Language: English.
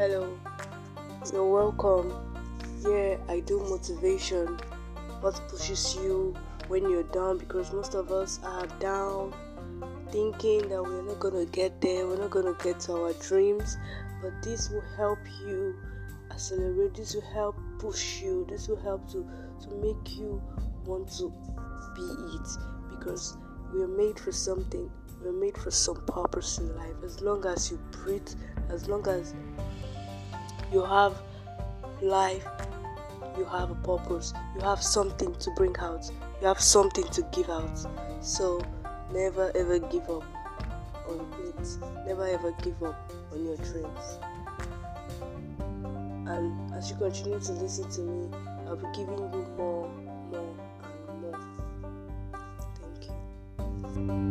Hello, you're welcome. Yeah, I do motivation. What pushes you when you're down? Because most of us are down, thinking that we're not gonna get there, we're not gonna get to our dreams. But this will help you accelerate. This will help push you. This will help to to make you want to be it because we are made for something. We're made for some purpose in life. As long as you breathe, as long as you have life, you have a purpose, you have something to bring out, you have something to give out. So never ever give up on it. Never ever give up on your dreams. And as you continue to listen to me, I'll be giving you more, more, and more. Thank you.